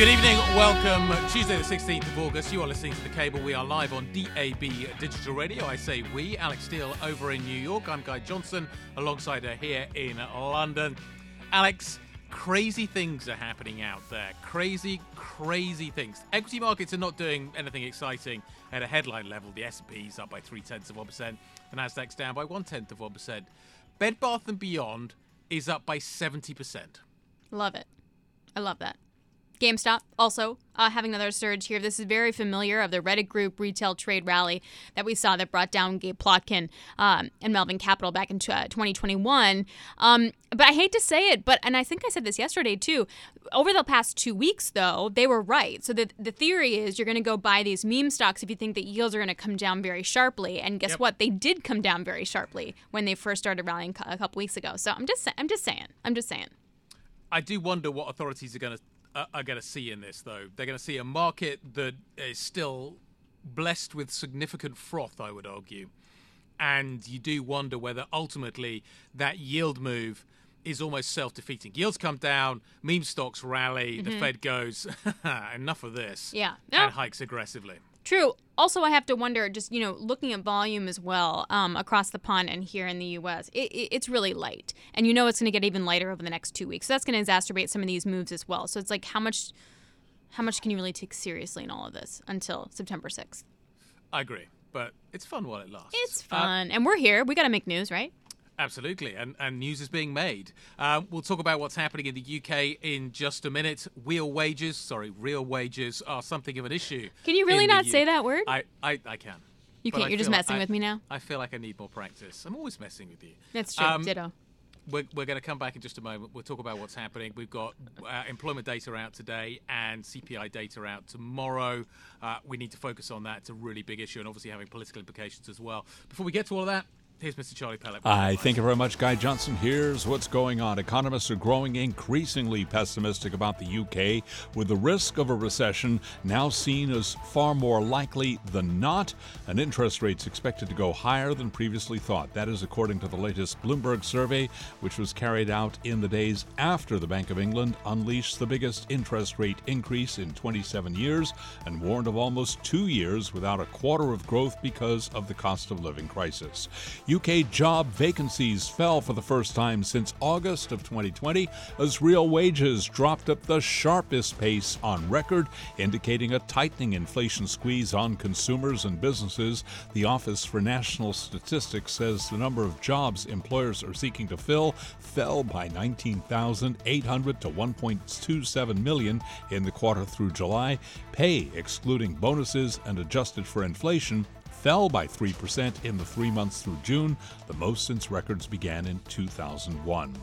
Good evening, welcome. Tuesday, the 16th of August. You are listening to The Cable. We are live on DAB Digital Radio. I say we, Alix Steel over in New York. I'm Guy Johnson alongside her here in London. Alix, crazy things are happening out there. Crazy, crazy things. Equity markets are not doing anything exciting at a headline level. The S&P's up by three tenths of one percent. The Nasdaq's down by one tenth of one percent. Bed Bath and Beyond is up by seventy percent. Love it. I love that. GameStop also uh, having another surge here. This is very familiar of the Reddit group retail trade rally that we saw that brought down Gabe Plotkin um, and Melvin Capital back in t- uh, 2021. Um, but I hate to say it, but and I think I said this yesterday too. Over the past two weeks, though, they were right. So the the theory is you're going to go buy these meme stocks if you think that yields are going to come down very sharply. And guess Yep. what? They did come down very sharply when they first started rallying a couple weeks ago. So I'm just I'm just saying. I'm just saying. I do wonder what authorities are going to are going to see in this, though. They're going to see a market that is still blessed with significant froth, I would argue, and you do wonder whether ultimately that yield move is almost self-defeating. Yields come down, meme stocks rally, the mm-hmm. Fed goes, enough of this, Yeah. and hikes aggressively. True. Also, I have to wonder, just you know, looking at volume as well um, across the pond and here in the U.S., it, it, it's really light, and you know it's going to get even lighter over the next two weeks. So that's going to exacerbate some of these moves as well. So it's like, how much, how much can you really take seriously in all of this until September sixth? I agree, but it's fun while it lasts. It's Uh, fun, and we're here. We got to make news, right? Absolutely, and, and news is being made. Uh, we'll talk about what's happening in the UK in just a minute. Real wages, sorry, real wages are something of an issue. Can you really not U- say that word? I, I, I can. You can't. I You're just messing I- with me now. I feel like I need more practice. I'm always messing with you. That's true. Um, Ditto. We're, we're going to come back in just a moment. We'll talk about what's happening. We've got uh, employment data out today and CPI data out tomorrow. Uh, we need to focus on that. It's a really big issue and obviously having political implications as well. Before we get to all of that, here's Mr. Charlie Pellet. I thank you very much, Guy Johnson. Here's what's going on. Economists are growing increasingly pessimistic about the UK, with the risk of a recession now seen as far more likely than not, and interest rates expected to go higher than previously thought. That is according to the latest Bloomberg survey, which was carried out in the days after the Bank of England unleashed the biggest interest rate increase in 27 years and warned of almost two years without a quarter of growth because of the cost of living crisis. UK job vacancies fell for the first time since August of 2020 as real wages dropped at the sharpest pace on record, indicating a tightening inflation squeeze on consumers and businesses. The Office for National Statistics says the number of jobs employers are seeking to fill fell by 19,800 to 1.27 million in the quarter through July. Pay, excluding bonuses and adjusted for inflation, fell by 3% in the three months through June, the most since records began in 2001.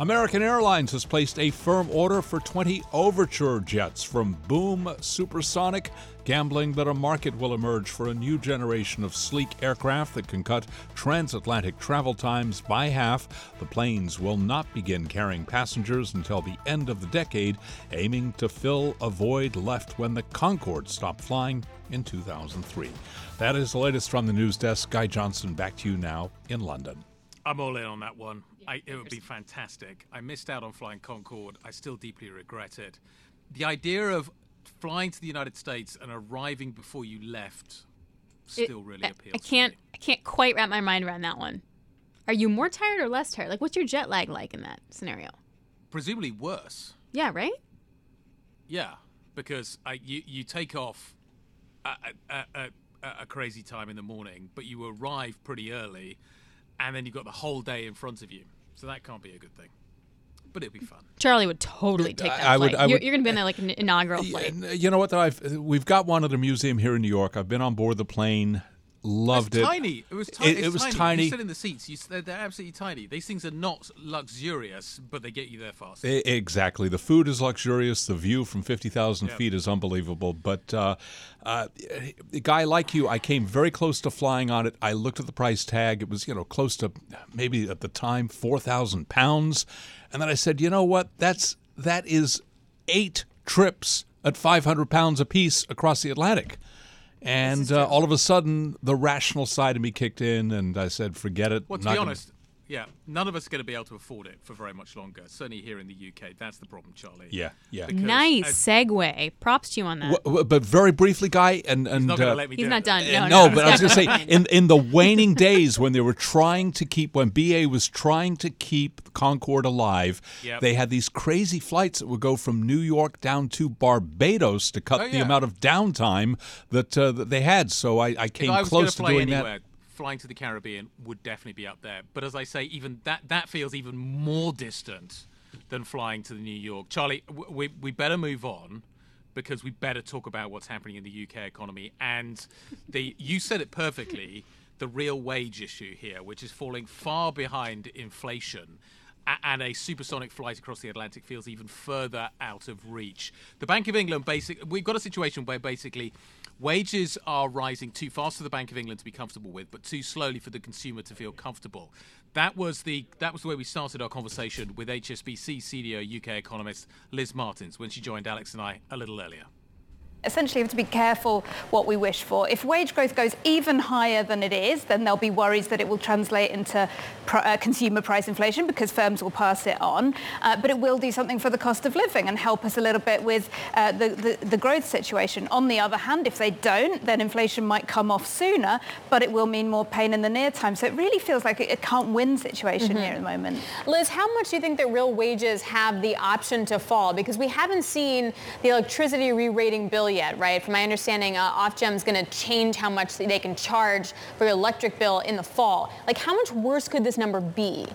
American Airlines has placed a firm order for 20 Overture jets from Boom Supersonic, gambling that a market will emerge for a new generation of sleek aircraft that can cut transatlantic travel times by half. The planes will not begin carrying passengers until the end of the decade, aiming to fill a void left when the Concorde stopped flying in 2003. That is the latest from the news desk. Guy Johnson, back to you now in London. I'm all in on that one. I, it would be fantastic. I missed out on flying Concorde. I still deeply regret it. The idea of flying to the United States and arriving before you left It- still really appeals. I can't. To me. I can't quite wrap my mind around that one. Are you more tired or less tired? Like, what's your jet lag like in that scenario? Presumably worse. Yeah, right. Yeah, because I, you you take off at, at, at, at a crazy time in the morning, but you arrive pretty early, and then you've got the whole day in front of you. So that can't be a good thing. But it'd be fun. Charlie would totally take that I would- I you're, would- you're going to be on that like an inaugural Yeah, flight. You know what? Though I've we've got one at a museum here in New York. I've been on board the plane loved It's it. tiny. It was tiny. It- it was tiny. tiny. You sit in the seats. You, they're, they're absolutely tiny. These things are not luxurious, but they get you there fast. E- Exactly. The food is luxurious. The view from 50,000 Yep. feet is unbelievable. But uh, uh, a guy like you, I came very close to flying on it. I looked at the price tag. It was, you know, close to maybe at the time 4,000 pounds. And then I said, you know what? That's that is eight trips at 500 pounds apiece across the Atlantic. And uh, all of a sudden, the rational side of me kicked in, and I said, "Forget it." Well, to be honest, yeah, none of us are going to be able to afford it for very much longer. Certainly here in the UK, that's the problem, Charlie. Yeah, yeah. Because Nice as- segue. Props to you on that. W- w- but very briefly, guy, and and not uh, let me He's do not it. done. Uh, No, no, no, but I was going to say, in in the waning days when they were trying to keep, when BA was trying to keep Concorde alive, Yep. they had these crazy flights that would go from New York down to Barbados to cut Oh, the amount of downtime that uh, that they had. So I, I If came I was close to to doing anywhere, that. Flying to the Caribbean would definitely be up there. But as I say, even that that feels even more distant than flying to New York. Charlie, we we better move on because we better talk about what's happening in the UK economy and the you said it perfectly, the real wage issue here, which is falling far behind inflation. And a supersonic flight across the Atlantic feels even further out of reach. The Bank of England, basic, we've got a situation where basically Wages are rising too fast for the Bank of England to be comfortable with, but too slowly for the consumer to feel comfortable. That was the that was the way we started our conversation with HSBC senior UK economist Liz Martins when she joined Alix and I a little earlier. Essentially have to be careful what we wish for. If wage growth goes even higher than it is, then there'll be worries that it will translate into pr- uh, consumer price inflation because firms will pass it on. Uh, but it will do something for the cost of living and help us a little bit with uh, the, the, the growth situation. On the other hand, if they don't, then inflation might come off sooner, but it will mean more pain in the near time. So it really feels like a, can't-win situation here at the moment. Liz, how much do you think that real wages have the option to fall? Because we haven't seen the electricity re-rating bill yet, right? From my understanding, uh, Ofgem's going to change how much they can charge for your electric bill in the fall. Like, how much worse could this number be?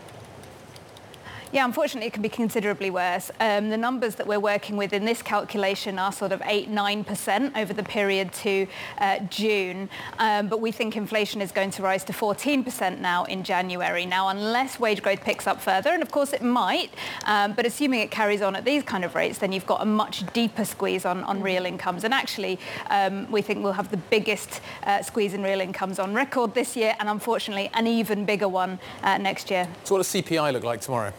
Yeah, unfortunately, it can be considerably worse. Um, the numbers that we're working with in this calculation are sort of 8 9% over the period to uh, June. Um, but we think inflation is going to rise to 14% now in January. Now, unless wage growth picks up further, and of course it might, um, but assuming it carries on at these kind of rates, then you've got a much deeper squeeze on, on real incomes. And actually, um, we think we'll have the biggest uh, squeeze in real incomes on record this year, and unfortunately, an even bigger one uh, next year. So what does CPI look like tomorrow?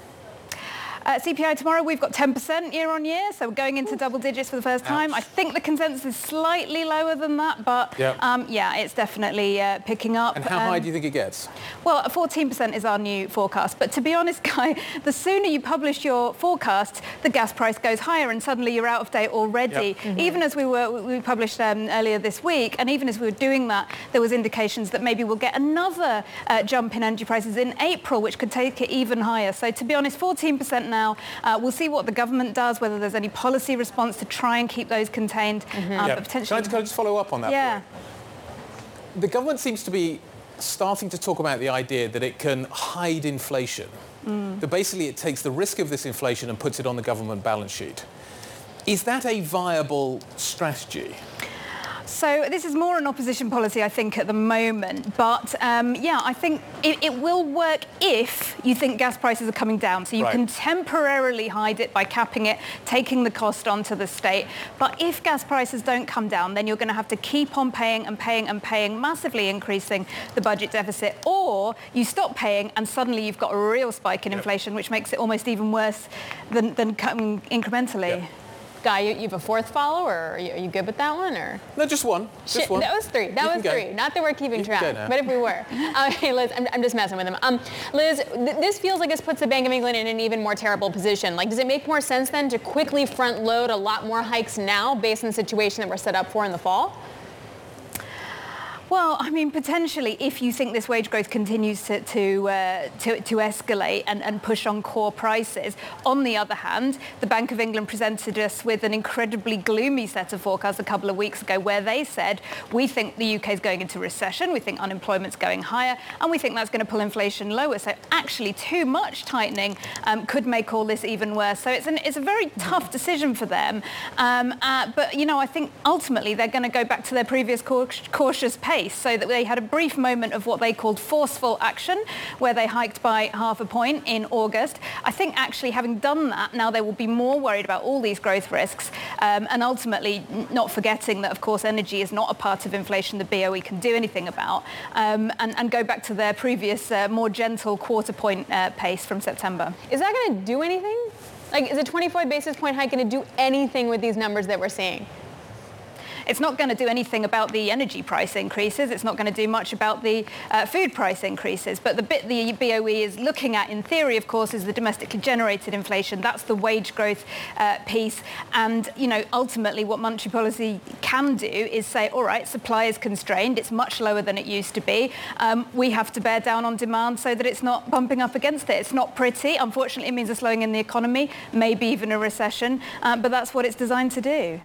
Uh, CPI tomorrow, we've got 10% year on year, so we're going into double digits for the first time. Ouch. I think the consensus is slightly lower than that, but Yep. um, yeah, it's definitely uh, picking up. And how Um, high do you think it gets? well, 14% is our new forecast. But to be honest, Guy, the sooner you publish your forecast, the gas price goes higher and suddenly you're out of date already. Yep. Even as we were, we published um, earlier this week, and even as we were doing that, there was indications that maybe we'll get another uh, jump in energy prices in April, which could take it even higher. So to be honest, 14% now. Uh, we'll see what the government does, whether there's any policy response to try and keep those contained. Uh, Yeah. But Can I, potentially, can I just follow up on that? yeah. point? The government seems to be starting to talk about the idea that it can hide inflation. Mm. That basically it takes the risk of this inflation and puts it on the government balance sheet. Is that a viable strategy? So this is more an opposition policy, I think, at the moment. But um, yeah, I think it, it will work if you think gas prices are coming down. So you Right. can temporarily hide it by capping it, taking the cost onto the state. But if gas prices don't come down, then you're going to have to keep on paying and paying and paying, massively increasing the budget deficit. Or you stop paying and suddenly you've got a real spike in inflation, which makes it almost even worse than, than coming incrementally. Yeah. Guy, you, you have a fourth follower, or are you, are you good with that one, or? No, just one. Just Shit, one. that was three. That You was go. three. Not that we're keeping track, but if we were. Okay, Liz, I'm, I'm just messing with him. Um, Liz, th- this feels like this puts the Bank of England in an even more terrible position. Like, does it make more sense then to quickly front load a lot more hikes now based on the situation that we're set up for in the fall? Well, I mean, potentially, if you think this wage growth continues to to uh, to, to escalate and, and push on core prices. On the other hand, the Bank of England presented us with an incredibly gloomy set of forecasts a couple of weeks ago, where they said we think the UK is going into recession, we think unemployment's going higher, and we think that's going to pull inflation lower. So actually, too much tightening um, could make all this even worse. So it's an it's a very tough decision for them. Um, uh, but you know, I think ultimately they're going to go back to their previous cautious pace pace. So that they had a brief moment of what they called forceful action, where they hiked by half a point in August. I think actually having done that, now they will be more worried about all these growth risks um, and ultimately not forgetting that, of course, energy is not a part of inflation the BOE can do anything about um, and, and, go back to their previous uh, more gentle quarter point uh, pace from September. Is that going to do anything? Like, is a 25 basis point hike going to do anything with these numbers that we're seeing? It's not going to do anything about the energy price increases. It's not going to do much about the uh, food price increases. But the bit the BOE is looking at, in theory, of course, is the domestically generated inflation. That's the wage growth uh, piece. And, you know, ultimately what monetary policy can do is say, all right, supply is constrained. It's much lower than it used to be. Um, we have to bear down on demand so that it's not bumping up against it. It's not pretty. Unfortunately, it means a slowing in the economy, maybe even a recession. Um, but that's what it's designed to do.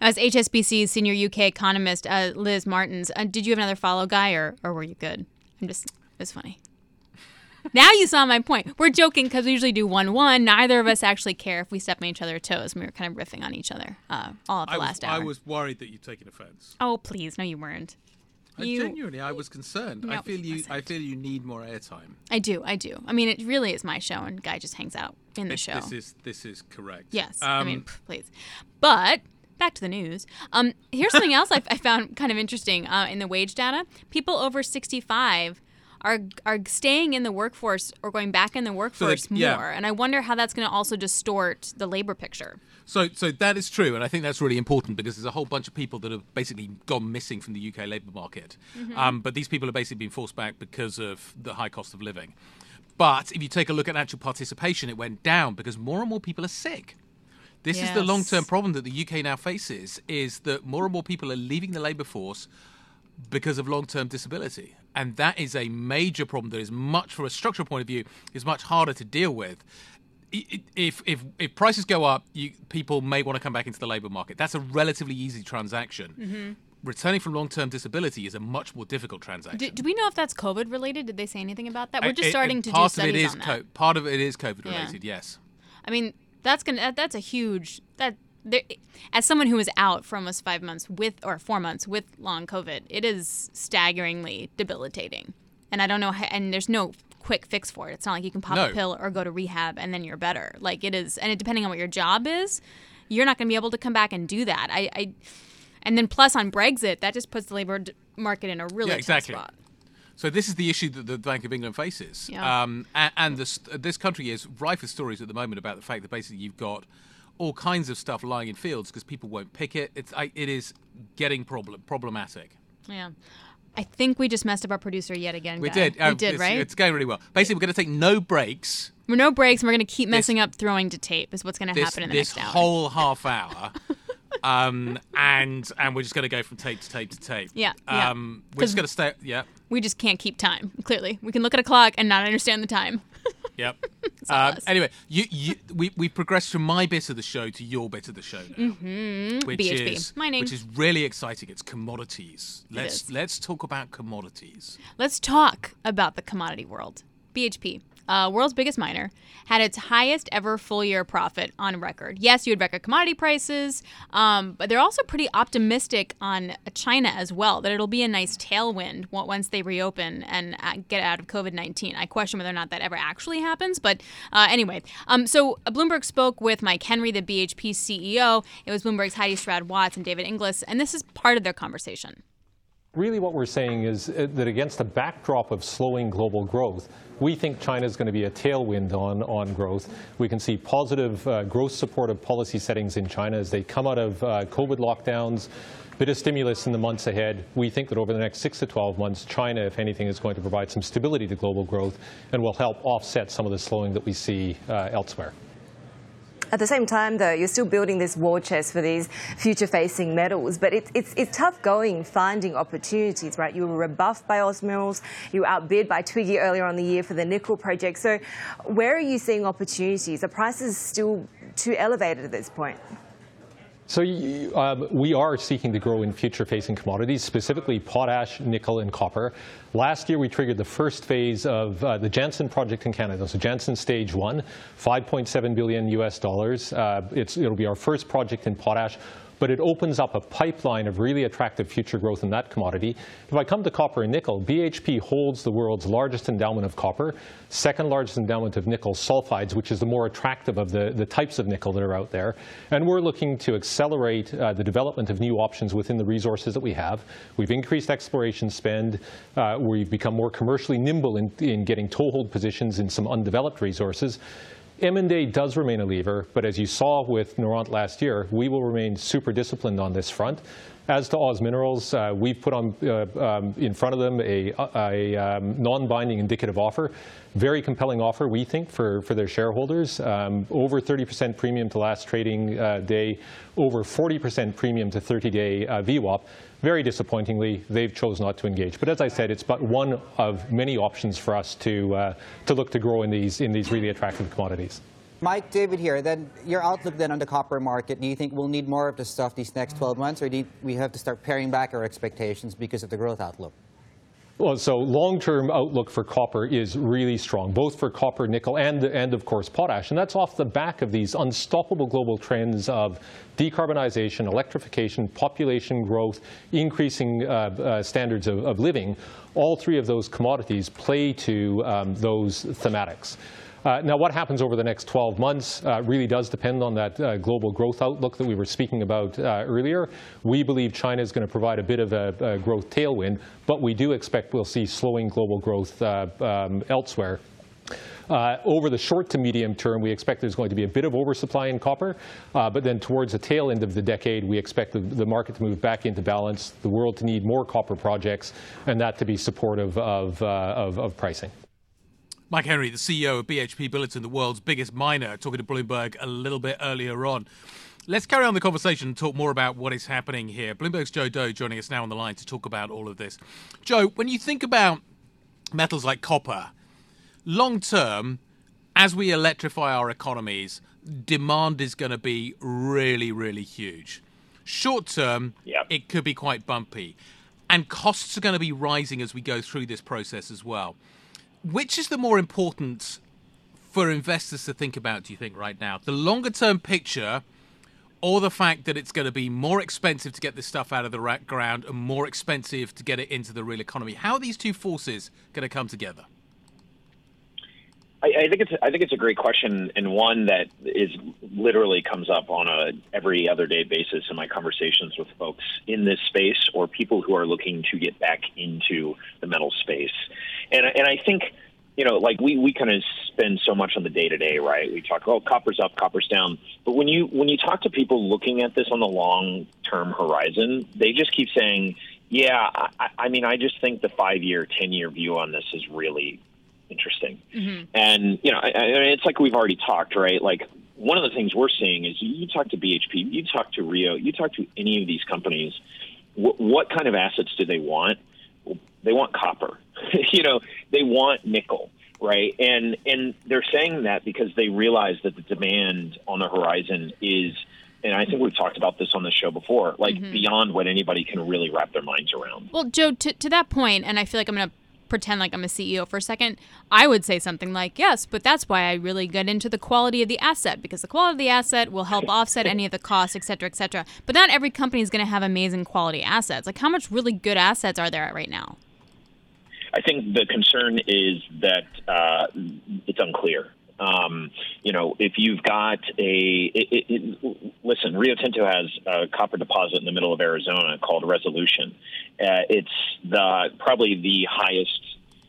As HSBC's senior UK economist, uh, Liz Martins, uh, did you have another follow guy or, or were you good? I'm just, it's funny. now you saw my point. We're joking because we usually do 1 1. Neither of us actually care if we step on each other's toes. We were kind of riffing on each other uh, all of the I last was, hour. I was worried that you'd taken offense. Oh, please. No, you weren't. I You- genuinely, I was concerned. No, I feel you. I feel you need more airtime. I do. I do. I mean, it really is my show, and Guy just hangs out in the This- show. This is this is correct. Yes, Um, I mean, please. But back to the news. Um, here's something else I, I found kind of interesting uh, in the wage data. People over 65 are are staying in the workforce or going back in the workforce more, yeah. and I wonder how that's going to also distort the labor picture. So, so that is true, and I think that's really important because there's a whole bunch of people that have basically gone missing from the UK labour market. Um, but these people have basically been forced back because of the high cost of living. But if you take a look at actual participation, it went down because more and more people are sick. This is the long-term problem that the UK now faces: is that more and more people are leaving the labour force because of long-term disability, and that is a major problem that is much, from a structural point of view, is much harder to deal with. If if if prices go up, you, people may want to come back into the labour market. That's a relatively easy transaction. Mm-hmm. Returning from long-term disability is a much more difficult transaction. Do, do we know if that's COVID related? Did they say anything about that? We're just it- starting to do studies it on that. co- part of it is COVID related. Yes. I mean, that's gonna that, that's a huge that. There, as someone who was out for almost five months with or four months with long COVID, it is staggeringly debilitating, and I don't know. How, and there's no quick fix for it. It's not like you can pop a pill or go to rehab and then you're better. Like it is, and it, depending on what your job is, you're not going to be able to come back and do that. I, I and then plus on Brexit, that just puts the labor market in a really Yeah, tough exactly. spot. So this is the issue that the Bank of England faces, Yeah. um, and, and this this country is rife with stories at the moment about the fact that basically you've got all kinds of stuff lying in fields because people won't pick it. It's I, it is getting problem problematic. Yeah. I think we just messed up our producer yet again. We Guy. did. We um, did, it's, right? It's going really well. Basically, we're going to take no breaks. We're no breaks. and We're going to keep messing up throwing to tape. Is what's going to happen in the this next hour. whole half hour. um, and and we're just going to go from tape to tape to tape. Yeah, yeah. Um, we're just going to stay. Yeah. we just can't keep time. Clearly, we can look at a clock and not understand the time. Yep. Um, anyway, you, you, we we progressed from my bit of the show to your bit of the show now, mm-hmm. which BHP. is Mining. which is really exciting. It's commodities. Let's let's talk about commodities. Let's talk about the commodity world. BHP, uh, world's biggest miner, had its highest ever full year profit on record. Yes, you had record commodity prices, um, but they're also pretty optimistic on China as well, that it'll be a nice tailwind once they reopen and uh, get out of COVID 19. I question whether or not that ever actually happens, but uh, anyway. Um, so Bloomberg spoke with Mike Henry, the BHP CEO. It was Bloomberg's Haidi Stroud-Watts and David Ingles, and this is part of their conversation. Really, what we're saying is uh, that against the backdrop of slowing global growth, we think China is going to be a tailwind on, on growth. We can see positive uh, growth supportive policy settings in China as they come out of uh, COVID lockdowns, bit of stimulus in the months ahead. We think that over the next six to 12 months, China, if anything, is going to provide some stability to global growth and will help offset some of the slowing that we see uh, elsewhere. At the same time, though, you're still building this war chest for these future-facing metals, but it's, it's, it's tough going finding opportunities, right? You were rebuffed by OZ Minerals, you were outbid by Twiggy earlier on the year for the nickel project. So where are you seeing opportunities? Are prices still too elevated at this point? So um, we are seeking to grow in future-facing commodities, specifically potash, nickel, and copper. Last year, we triggered the first phase of uh, the Jansen project in Canada. So Jansen Stage One, 5.7 billion U.S. dollars. Uh, it'll be our first project in potash. But it opens up a pipeline of really attractive future growth in that commodity. If I come to copper and nickel, BHP holds the world's largest endowment of copper, second largest endowment of nickel sulfides, which is the more attractive of the, the types of nickel that are out there. And we're looking to accelerate uh, the development of new options within the resources that we have. We've increased exploration spend. Uh, we've become more commercially nimble in, in getting toehold positions in some undeveloped resources. M&A does remain a lever, but as you saw with Noront last year, we will remain super disciplined on this front. As to Oz Minerals, uh, we've put on uh, um, in front of them a, a um, non-binding indicative offer. Very compelling offer, we think, for, for their shareholders. Um, over 30% premium to last trading uh, day, over 40% premium to 30-day uh, VWAP. Very disappointingly, they've chosen not to engage. But as I said, it's but one of many options for us to, uh, to look to grow in these, in these really attractive commodities. Mike, David here. Then your outlook then on the copper market. Do you think we'll need more of this stuff these next 12 months, or do we have to start paring back our expectations because of the growth outlook? Well, so long-term outlook for copper is really strong, both for copper, nickel, and, and of course potash. And that's off the back of these unstoppable global trends of decarbonization, electrification, population growth, increasing uh, uh, standards of, of, living. All three of those commodities play to um, those thematics. Uh, now, what happens over the next 12 months uh, really does depend on that uh, global growth outlook that we were speaking about uh, earlier. We believe China is going to provide a bit of a, a, growth tailwind, but we do expect we'll see slowing global growth uh, um, elsewhere. Uh, over the short to medium term, we expect there's going to be a bit of oversupply in copper, uh, but then towards the tail end of the decade, we expect the, the, market to move back into balance, the world to need more copper projects, and that to be supportive of, uh, of, of pricing. Mike Henry, the CEO of BHP Billiton, the world's biggest miner, talking to Bloomberg a little bit earlier on. Let's carry on the conversation and talk more about what is happening here. Bloomberg's Joe Deaux joining us now on the line to talk about all of this. Joe, when you think about metals like copper, long term, as we electrify our economies, demand is going to be really, really huge. Short term, yep. it could be quite bumpy. And costs are going to be rising as we go through this process as well which is the more important for investors to think about, do you think, right now? The longer term picture or the fact that it's going to be more expensive to get this stuff out of the ground and more expensive to get it into the real economy? How are these two forces going to come together? I, I think it's I think it's a great question and one that is literally comes up on a every other day basis in my conversations with folks in this space or people who are looking to get back into the metal space. And and I think you know, like we, we kind of spend so much on the day to day, right? We talk, oh, copper's up, copper's down. But when you when you talk to people looking at this on the long term horizon, they just keep saying, yeah, I, I mean, I just think the five year, ten year view on this is really interesting. Mm-hmm. And you know, I, I mean, it's like we've already talked, right? Like one of the things we're seeing is you talk to BHP, you talk to Rio, you talk to any of these companies. Wh- what kind of assets do they want? They want copper. you know, they want nickel, right? And and they're saying that because they realize that the demand on the horizon is and I think we've talked about this on the show before, like mm-hmm. beyond what anybody can really wrap their minds around. Well, Joe, to, to that point, and I feel like I'm going to pretend like I'm a CEO for a second, I would say something like, yes, but that's why I really get into the quality of the asset because the quality of the asset will help offset any of the costs, et cetera, et cetera. But not every company is going to have amazing quality assets. Like, how much really good assets are there right now? I think the concern is that uh, it's unclear. Um, you know, if you've got a it, it, it, listen, Rio Tinto has a copper deposit in the middle of Arizona called Resolution. Uh, it's the probably the highest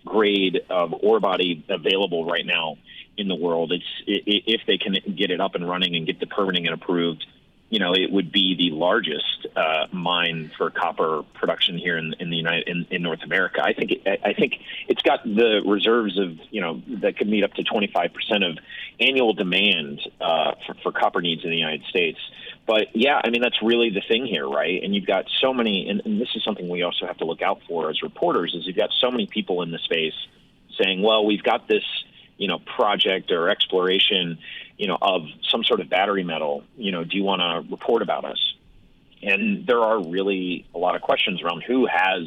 grade of ore body available right now in the world. It's if they can get it up and running and get the permitting and approved you know, it would be the largest uh, mine for copper production here in, in the United in, in North America. I think it, I think it's got the reserves of you know that could meet up to 25 percent of annual demand uh, for, for copper needs in the United States. But yeah, I mean that's really the thing here, right? And you've got so many, and, and this is something we also have to look out for as reporters, is you've got so many people in the space saying, well, we've got this you know project or exploration you know of some sort of battery metal you know do you want to report about us and there are really a lot of questions around who has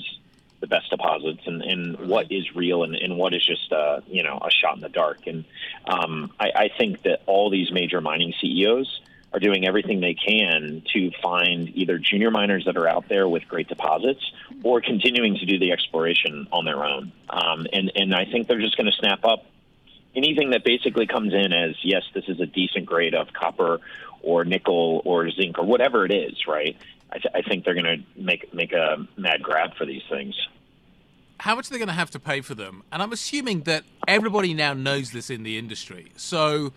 the best deposits and, and what is real and, and what is just a, you know a shot in the dark and um, I, I think that all these major mining CEOs are doing everything they can to find either junior miners that are out there with great deposits or continuing to do the exploration on their own. Um, and, and I think they're just going to snap up anything that basically comes in as, yes, this is a decent grade of copper or nickel or zinc or whatever it is, right? I, th- I think they're going to make, make a mad grab for these things how much are they going to have to pay for them? And I'm assuming that everybody now knows this in the industry. So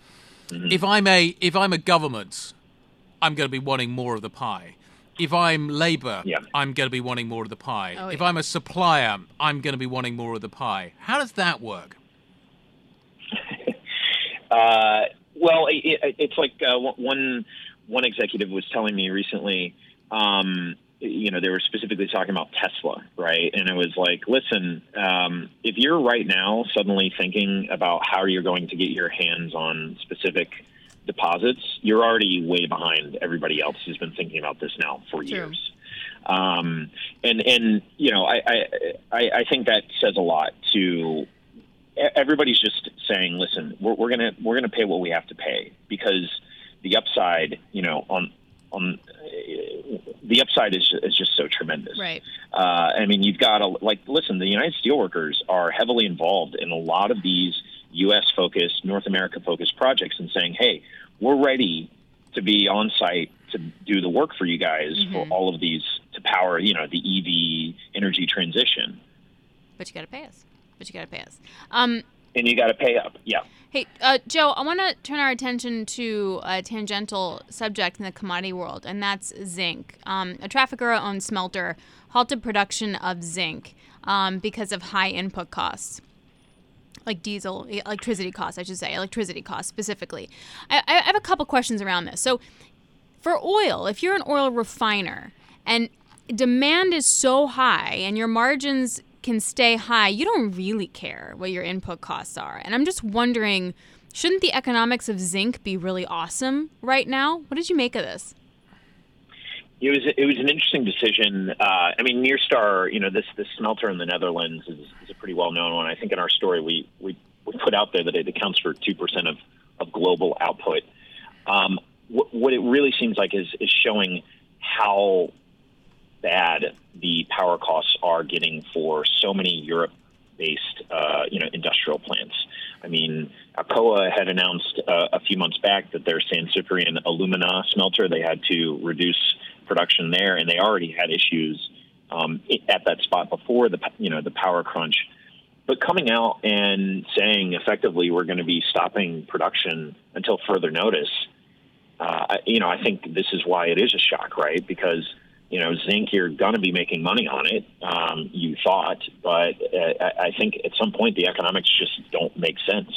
mm-hmm. if I'm a if I'm a government, I'm going to be wanting more of the pie. If I'm labor, yeah. I'm going to be wanting more of the pie. Oh, if yeah. I'm a supplier, I'm going to be wanting more of the pie. How does that work? Uh, well, it, it's like uh, one one executive was telling me recently. Um, you know, they were specifically talking about Tesla, right? And it was like, listen, um, if you're right now suddenly thinking about how you're going to get your hands on specific deposits, you're already way behind everybody else who's been thinking about this now for True. years. Um, and and you know, I, I I think that says a lot to everybody's just saying, listen, we're, we're gonna we're gonna pay what we have to pay because the upside, you know, on on the upside is, is just so tremendous. Right. Uh, I mean, you've got to like listen. The United Steelworkers are heavily involved in a lot of these U.S. focused, North America focused projects, and saying, "Hey, we're ready to be on site to do the work for you guys mm-hmm. for all of these to power, you know, the EV energy transition." But you got to pay us. But you got to pay us. Um, and you got to pay up. Yeah. Hey, uh, Joe, I want to turn our attention to a tangential subject in the commodity world, and that's zinc. Um, a Trafigura owned smelter halted production of zinc um, because of high input costs. Like diesel, electricity costs, I should say, electricity costs specifically. I, I have a couple questions around this. So, for oil, if you're an oil refiner and demand is so high and your margins can stay high, you don't really care what your input costs are. And I'm just wondering, shouldn't the economics of zinc be really awesome right now? What did you make of this? It was it was an interesting decision. Uh, I mean, Nyrstar, you know, this this smelter in the Netherlands is, is a pretty well known one. I think in our story we we, we put out there that it accounts for two percent of of global output. Um, what, what it really seems like is is showing how bad the power costs are getting for so many Europe-based, uh, you know, industrial plants. I mean, Alcoa had announced uh, a few months back that their San Ciprian alumina smelter they had to reduce production there, and they already had issues um, at that spot before the you know the power crunch. But coming out and saying effectively we're going to be stopping production until further notice, uh, you know, I think this is why it is a shock, right? Because you know, zinc, you're going to be making money on it, um, you thought, but uh, I think at some point the economics just don't make sense.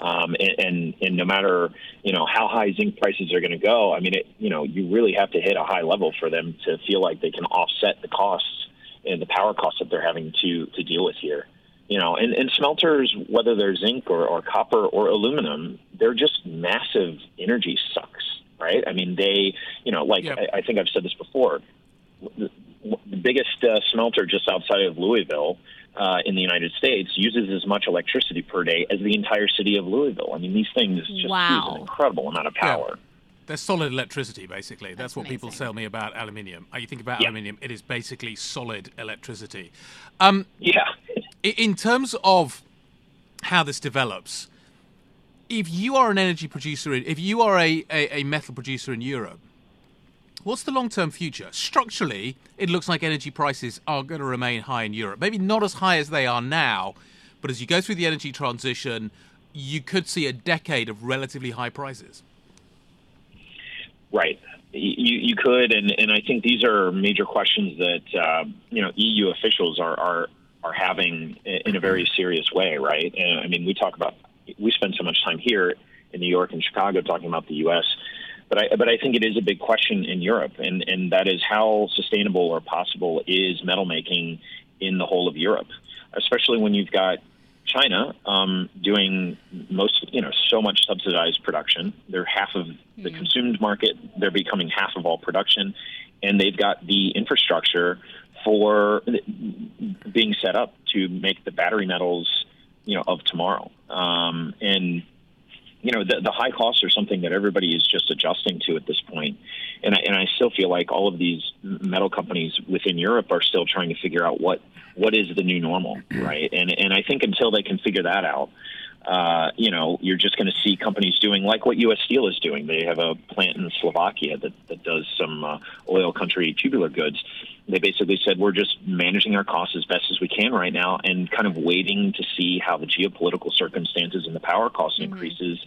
Um, and, and, and no matter, you know, how high zinc prices are going to go, I mean, it, you know, you really have to hit a high level for them to feel like they can offset the costs and the power costs that they're having to, to deal with here. You know, and, and smelters, whether they're zinc or, or copper or aluminum, they're just massive energy sucks right? I mean, they, you know, like yep. I, I, think I've said this before. The, the biggest uh, smelter just outside of Louisville uh, in the United States uses as much electricity per day as the entire city of Louisville. I mean, these things just wow. use an incredible amount of power. Yeah. They're solid electricity, basically. That's, That's what amazing. people tell me about aluminium. Uh, you think about yeah. aluminium, it is basically solid electricity. Um, yeah. in terms of how this develops, if you are an energy producer, if you are a, a, a metal producer in Europe, what's the long term future? Structurally, it looks like energy prices are going to remain high in Europe. Maybe not as high as they are now, but as you go through the energy transition, you could see a decade of relatively high prices. Right. You, you could, and, and I think these are major questions that uh, you know EU officials are, are are having in a very serious way, right? I mean, we talk about we spend so much time here in New York and Chicago talking about the U.S. But I, but I think it is a big question in Europe, and, and that is how sustainable or possible is metal making in the whole of Europe, especially when you've got China um, doing most, you know, so much subsidized production. They're half of the mm. consumed market. They're becoming half of all production, and they've got the infrastructure for being set up to make the battery metals you know of tomorrow. Um, and you know, the, the high costs are something that everybody is just adjusting to at this point. And I, and I still feel like all of these metal companies within Europe are still trying to figure out what what is the new normal, mm-hmm. right? And and I think until they can figure that out, uh, you know, you're just going to see companies doing like what U.S. Steel is doing. They have a plant in Slovakia that, that does some uh, oil country tubular goods. They basically said we're just managing our costs as best as we can right now, and kind of waiting to see how the geopolitical circumstances and the power cost mm-hmm. increases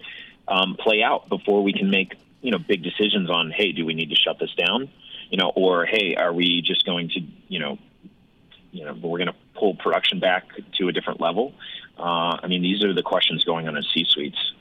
um, play out before we can make you know big decisions on hey, do we need to shut this down, you know, or hey, are we just going to you know you know, we're going to pull production back to a different level. Uh, I mean, these are the questions going on in C-suites.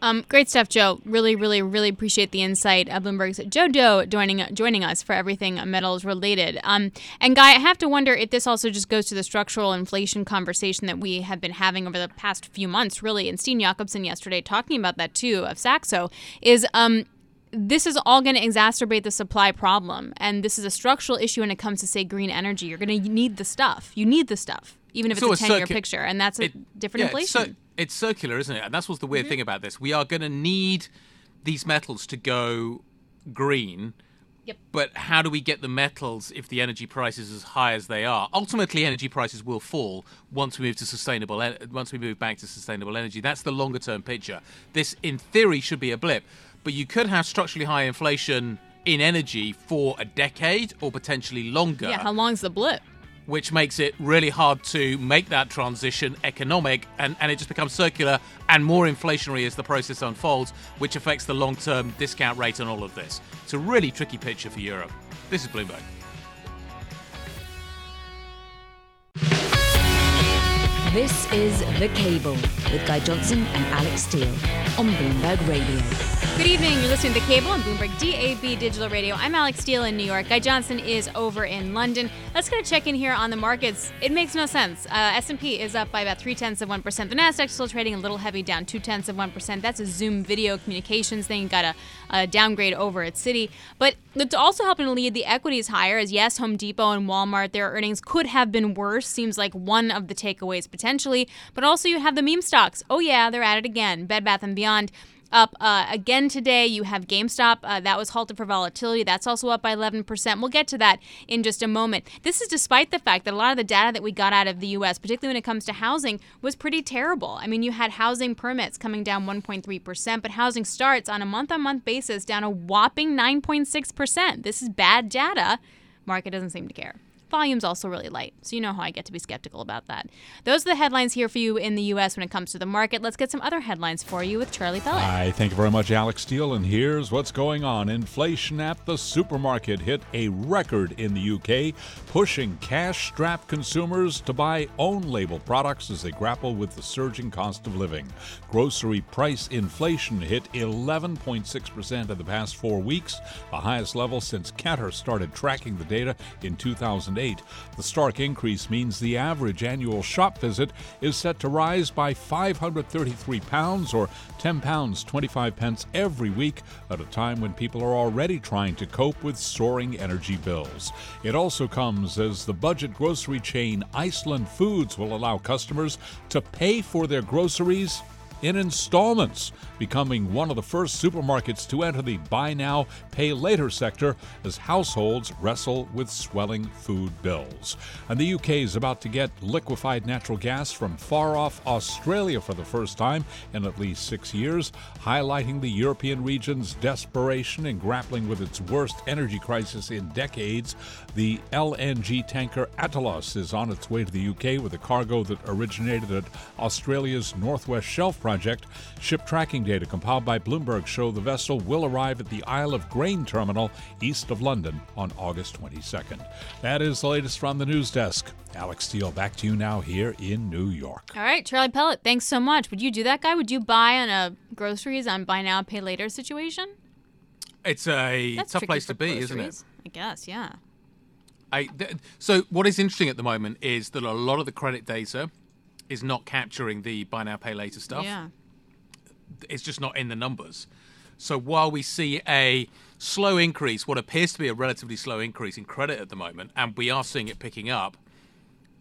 Um, great stuff, Joe. Really, really, really appreciate the insight. Uh, Bloomberg's Joe Deaux joining joining us for everything metals related. Um, and Guy, I have to wonder if this also just goes to the structural inflation conversation that we have been having over the past few months, really. And Steen Jakobsen yesterday talking about that too of Saxo is um, this is all going to exacerbate the supply problem. And this is a structural issue when it comes to, say, green energy. You're going to need the stuff. You need the stuff, even if it's, it's a 10 year picture. And that's a it, different yeah, inflation. It's, it's, circular, isn't it? And that's what's the weird mm-hmm. thing about this. We are going to need these metals to go green. Yep. But how do we get the metals if the energy price is as high as they are? Ultimately, energy prices will fall once we move to sustainable. Once we move back to sustainable energy, that's the longer term picture. This, in theory, should be a blip but you could have structurally high inflation in energy for a decade or potentially longer. Yeah, how long's the blip? Which makes it really hard to make that transition economic, and, and it just becomes circular and more inflationary as the process unfolds, which affects the long term discount rate on all of this. It's a really tricky picture for Europe. This is Bloomberg. This is The Cable with Guy Johnson and Alix Steel on Bloomberg Radio. Good evening. You're listening to The Cable on Bloomberg DAB Digital Radio. I'm Alix Steel in New York. Guy Johnson is over in London. Let's get a check in here on the markets. It makes no sense. Uh, S&P is up by about three tenths of one percent. The Nasdaq still trading a little heavy, down two tenths of one percent. That's a Zoom video communications thing. Got a, a downgrade over at Citi, but it's also helping to lead the equities higher. As yes, Home Depot and Walmart, their earnings could have been worse. Seems like one of the takeaways potentially. But also you have the meme stocks. Oh yeah, they're at it again. Bed Bath and Beyond up uh, again today. You have GameStop uh, that was halted for volatility. That's also up by 11%. We'll get to that in just a moment. This is despite the fact that a lot of the data that we got out of the U.S., particularly when it comes to housing, was pretty terrible. I mean, you had housing permits coming down 1.3%, but housing starts on a month on month basis down a whopping 9.6%. This is bad data. Market doesn't seem to care. Volume's also really light, so you know how I get to be skeptical about that. Those are the headlines here for you in the U.S. when it comes to the market. Let's get some other headlines for you with Charlie Pellet. Hi, thank you very much, Alix Steel. And here's what's going on. Inflation at the supermarket hit a record in the UK, pushing cash strapped consumers to buy own label products as they grapple with the surging cost of living. Grocery price inflation hit 11.6% in the past four weeks, the highest level since Kantar started tracking the data in 2000. 2008. The stark increase means the average annual shop visit is set to rise by 533 pounds or 10 pounds 25 pence every week at a time when people are already trying to cope with soaring energy bills. It also comes as the budget grocery chain Iceland Foods will allow customers to pay for their groceries in installments, becoming one of the first supermarkets to enter the buy now, pay later sector as households wrestle with swelling food bills. And the UK is about to get liquefied natural gas from far off Australia for the first time in at least six years, highlighting the European region's desperation in grappling with its worst energy crisis in decades. The LNG tanker Atalos is on its way to the UK with a cargo that originated at Australia's Northwest Shelf project. Ship tracking data compiled by Bloomberg show the vessel will arrive at the Isle of Grain terminal east of London on August 22nd. That is the latest from the news desk. Alix Steel, back to you now here in New York. All right, Charlie Pellet, thanks so much. Would you do that, guy? Would you buy on a groceries on buy now, pay later situation? It's a That's tough place to be, groceries, isn't it? I guess, yeah. I, th- so what is interesting at the moment is that a lot of the credit data is not capturing the buy now pay later stuff. Yeah. It's just not in the numbers. So while we see a slow increase, what appears to be a relatively slow increase in credit at the moment, and we are seeing it picking up,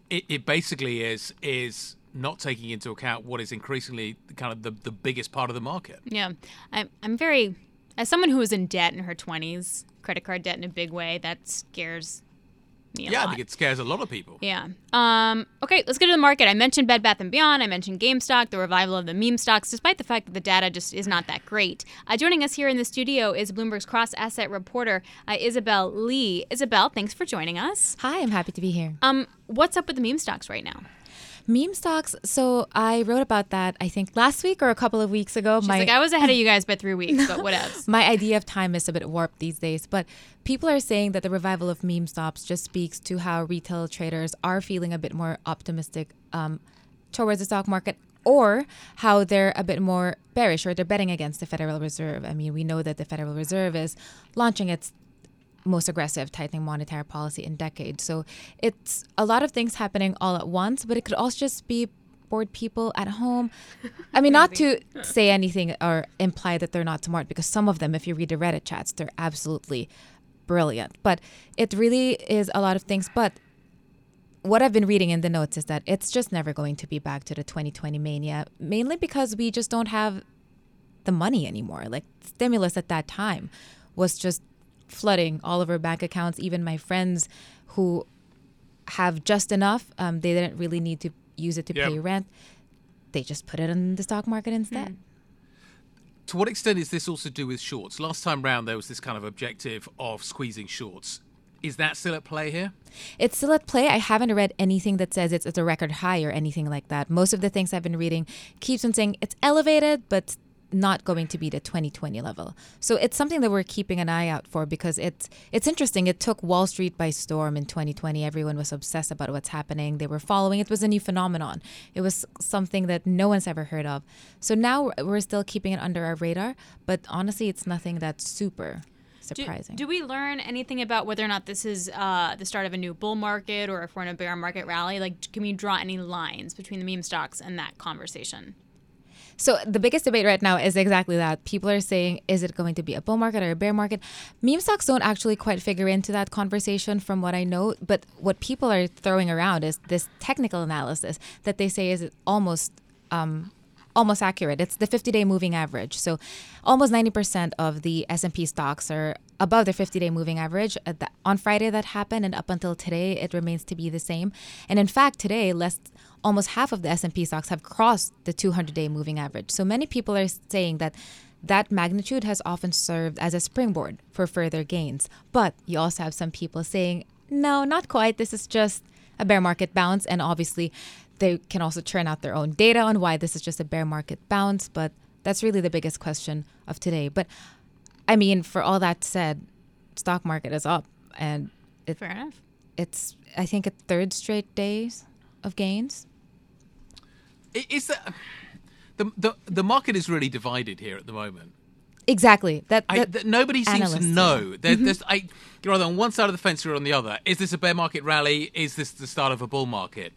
it, it basically is is not taking into account what is increasingly kind of the, the biggest part of the market. Yeah. I'm, I'm very, as someone who was in debt in her 20s, credit card debt in a big way, that scares me a yeah, lot. I think it scares a lot of people. Yeah. Um, okay, let's get to the market. I mentioned Bed Bath & Beyond. I mentioned GameStop, the revival of the meme stocks, despite the fact that the data just is not that great. Uh, joining us here in the studio is Bloomberg's cross-asset reporter, uh, Isabelle Lee. Isabelle, thanks for joining us. Hi, I'm happy to be here. Um, what's up with the meme stocks right now? Meme stocks. So I wrote about that. I think last week or a couple of weeks ago. She's like, I was ahead of you guys by three weeks, but what else? My idea of time is a bit warped these days, but people are saying that the revival of meme stocks just speaks to how retail traders are feeling a bit more optimistic um, towards the stock market or how they're a bit more bearish or they're betting against the Federal Reserve. I mean, we know that the Federal Reserve is launching its most aggressive tightening monetary policy in decades. So it's a lot of things happening all at once, but it could also just be bored people at home. I mean, not to say anything or imply that they're not smart, because some of them, if you read the Reddit chats, they're absolutely brilliant. But it really is a lot of things. But what I've been reading in the notes is that it's just never going to be back to the 2020 mania, mainly because we just don't have the money anymore. Like stimulus at that time was just flooding all of our bank accounts. Even my friends who have just enough, um, they didn't really need to use it to Yep. pay rent. They just put it in the stock market instead. To what extent is this also to do with shorts? Last time round, there was this kind of objective of squeezing shorts. Is that still at play here? It's still at play. I haven't read anything that says it's at a record high or anything like that. Most of the things I've been reading keeps on saying it's elevated, but not going to be the 2020 level. So it's something that we're keeping an eye out for because it's it's interesting. It took Wall Street by storm in 2020. Everyone was obsessed about what's happening. They were following. It was a new phenomenon. It was something that no one's ever heard of. So now we're still keeping it under our radar, but honestly, it's nothing that's super Do, surprising. do we learn anything about whether or not this is uh, the start of a new bull market or if we're in a bear market rally? Like, can we draw any lines between the meme stocks and that conversation? So the biggest debate right now is exactly that. People are saying, is it going to be a bull market or a bear market? Meme stocks don't actually quite figure into that conversation from what I know. But what people are throwing around is this technical analysis that they say is almost um, almost accurate. It's the 50-day moving average. So almost 90% of the S&P stocks are above their 50-day moving average. Uh, the- on Friday that happened and up until today it remains to be the same. And in fact, today less almost half of the S&P stocks have crossed the 200-day moving average. So many people are saying that that magnitude has often served as a springboard for further gains. But you also have some people saying, no, not quite. This is just a bear market bounce. And obviously, they can also churn out their own data on why this is just a bear market bounce. But that's really the biggest question of today. But I mean, for all that said, stock market is up, and it, Fair enough. it's I think a third straight days of gains. I- Is that the the the market is really divided here at the moment? Exactly. That, I, that nobody seems to know. yeah. There, Mhm. There's, I, you're either on one side of the fence or on the other. Is this a bear market rally? Is this the start of a bull market?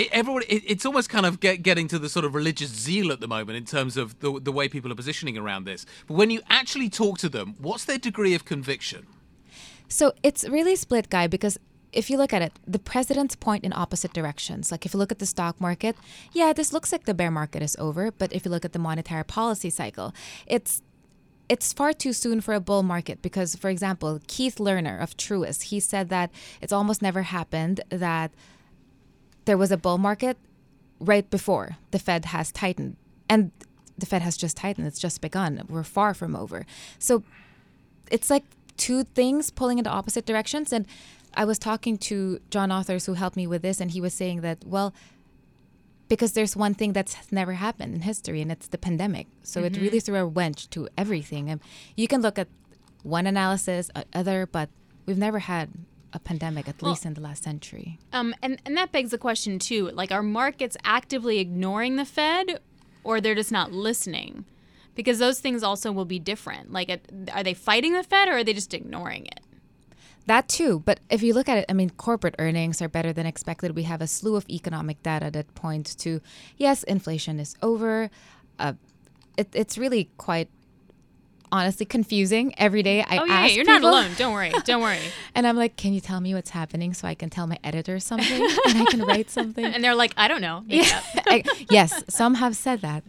It, everyone, it, it's almost kind of get, getting to the sort of religious zeal at the moment in terms of the, the way people are positioning around this. But when you actually talk to them, what's their degree of conviction? So it's really split, guy, because if you look at it, the presidents point in opposite directions. Like if you look at the stock market, yeah, this looks like the bear market is over. But if you look at the monetary policy cycle, it's it's far too soon for a bull market because, for example, Keith Lerner of Truist, he said that it's almost never happened that there was a bull market right before the Fed has tightened. And the Fed has just tightened. It's just begun. We're far from over. So it's like two things pulling into opposite directions. And I was talking to John Authers who helped me with this, and he was saying that, well, because there's one thing that's never happened in history, and it's the pandemic. So it Mhm. really threw a wrench to everything. And you can look at one analysis, other, but we've never had a pandemic, at Well- least in the last century. Um, and, and that begs the question, too. Like, are markets actively ignoring the Fed or they're just not listening? Because those things also will be different. Like, are they fighting the Fed or are they just ignoring it? That too. But if you look at it, I mean, corporate earnings are better than expected. We have a slew of economic data that points to yes, inflation is over. Uh, it, it's really quite honestly confusing every day. I oh yeah, ask you're not alone. Don't worry. Don't worry. and I'm like, can you tell me what's happening so I can tell my editor something and I can write something? and they're like, I don't know. Yeah. I- yes, some have said that.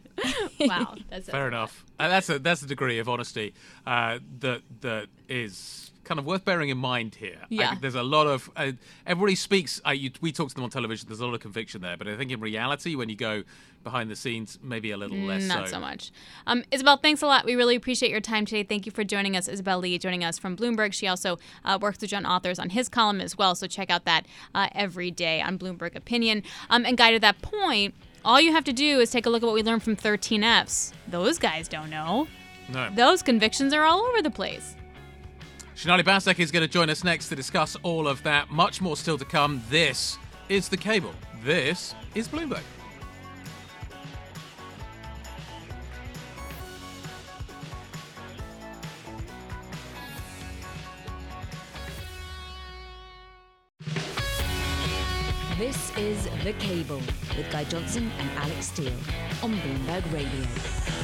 wow, that's Fair enough. Uh, that's a that's a degree of honesty uh, that that is kind of worth bearing in mind here. Yeah. think there's a lot of uh, everybody speaks. Uh, you, we talk to them on television. There's a lot of conviction there, but I think in reality, when you go behind the scenes, maybe a little less. Not so much. Um, Isabelle, thanks a lot. We really appreciate your time today. Thank you for joining us. Isabelle Lee joining us from Bloomberg. She also uh, works with John Authers on his column as well. So check out that uh, every day on Bloomberg Opinion. Um, and Guy, to that point, all you have to do is take a look at what we learned from 13Fs. Those guys don't know. No. Those convictions are all over the place. Sonali Basak is going to join us next to discuss all of that. Much more still to come. This is the cable. This is Bloomberg. This is The Cable with Guy Johnson and Alix Steel on Bloomberg Radio.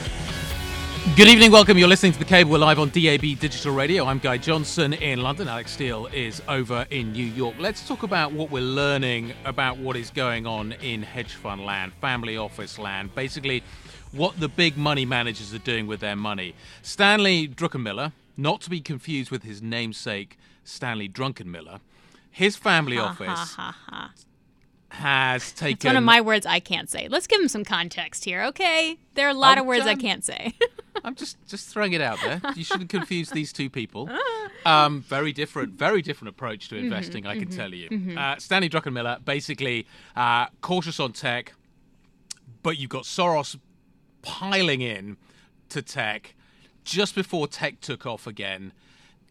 Good evening, welcome. You're listening to The Cable. We're live on DAB Digital Radio. I'm Guy Johnson in London. Alix Steel is over in New York. Let's talk about what we're learning about what is going on in hedge fund land, family office land, basically what the big money managers are doing with their money. Stanley Druckenmiller, not to be confused with his namesake, Stanley Drunkenmiller, his family office. Has taken. It's one of my words I can't say. Let's give him some context here, okay? There are a lot Oh, of words I John. can't say. I'm just just throwing it out there. You shouldn't confuse these two people. Um, very different, very different approach to Mm-hmm, investing. I can mhm, tell you. mhm. Uh, Stanley Druckenmiller, basically uh, cautious on tech, but you've got Soros piling in to tech just before tech took off again.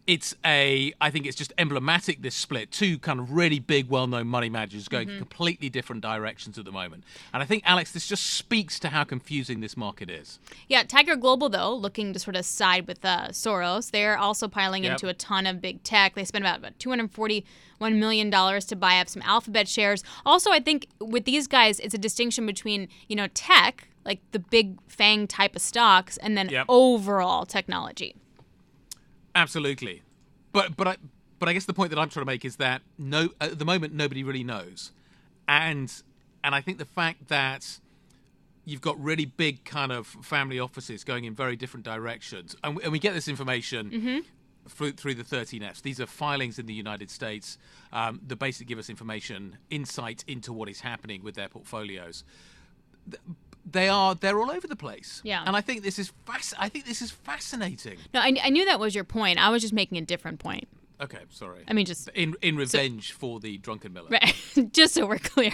It's a, I think it's just emblematic. This split, two kind of really big, well-known money managers going Mhm. completely different directions at the moment. And I think Alix, this just speaks to how confusing this market is. Yeah, Tiger Global, though, looking to sort of side with uh, Soros. They're also piling Yep. into a ton of big tech. They spent about, about $241 million to buy up some Alphabet shares. Also, I think with these guys, it's a distinction between, you know, tech, like the big FANG type of stocks, and then Yep. overall technology. Absolutely, but but I but I guess the point that I'm trying to make is that no at the moment nobody really knows, and and I think the fact that you've got really big kind of family offices going in very different directions, and we, and we get this information. Mhm. Through, through the 13Fs. These are filings in the United States um, that basically give us information, insight into what is happening with their portfolios. Th- They are they're all over the place. Yeah. And I think this is fasc- I think this is fascinating. No, I, I knew that was your point. I was just making a different point. Okay, sorry. I mean, just in in revenge for the drunken Miller. Right. Just so we're clear.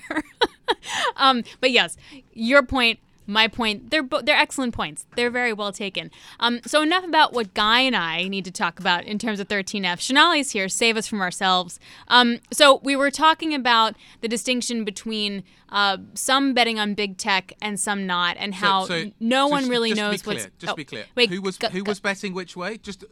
um, but yes, your point, my point, they're bo- they're excellent points. They're very well taken. Um, so enough about what Guy and I need to talk about in terms of 13F. Sonali's here, save us from ourselves. Um, so we were talking about the distinction between uh, some betting on big tech and some not, and how so n- no one really just to be knows clear, what's. Just oh, be clear. Wait, who was go- who go- was betting which way? Just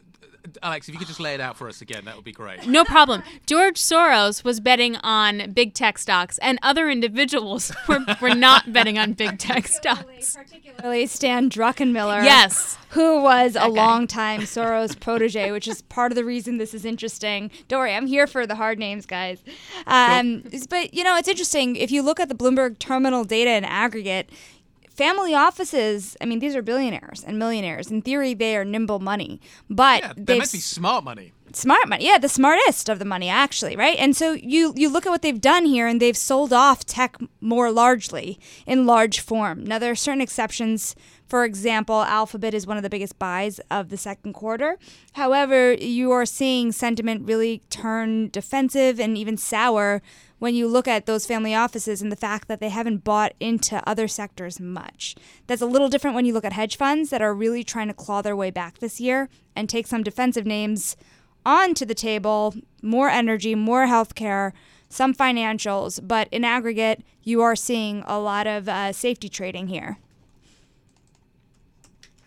Alix, if you could just lay it out for us again, that would be great. No problem. George Soros was betting on big tech stocks, and other individuals were, were not betting on big tech stocks. Particularly Stan Druckenmiller. Yes. Who was That a guy. longtime Soros protege, which is part of the reason this is interesting. Don't worry, I'm here for the hard names, guys. Um, But, you know, it's interesting. If you look at the Bloomberg terminal data in aggregate, family offices, I mean, these are billionaires and millionaires. In theory, they are nimble money. But Yeah, they must be smart money. Smart money yeah the smartest of the money actually right? And so you you look at what they've done here and they've sold off tech more largely in large form. Now there are certain exceptions. For example alphabet is one of the biggest buys of the second quarter. However you are seeing sentiment really turn defensive and even sour when you look at those family offices and the fact that they haven't bought into other sectors much. That's a little different when you look at hedge funds that are really trying to claw their way back this year and take some defensive names onto the table, more energy, more healthcare, some financials, but in aggregate, you are seeing a lot of uh, safety trading here.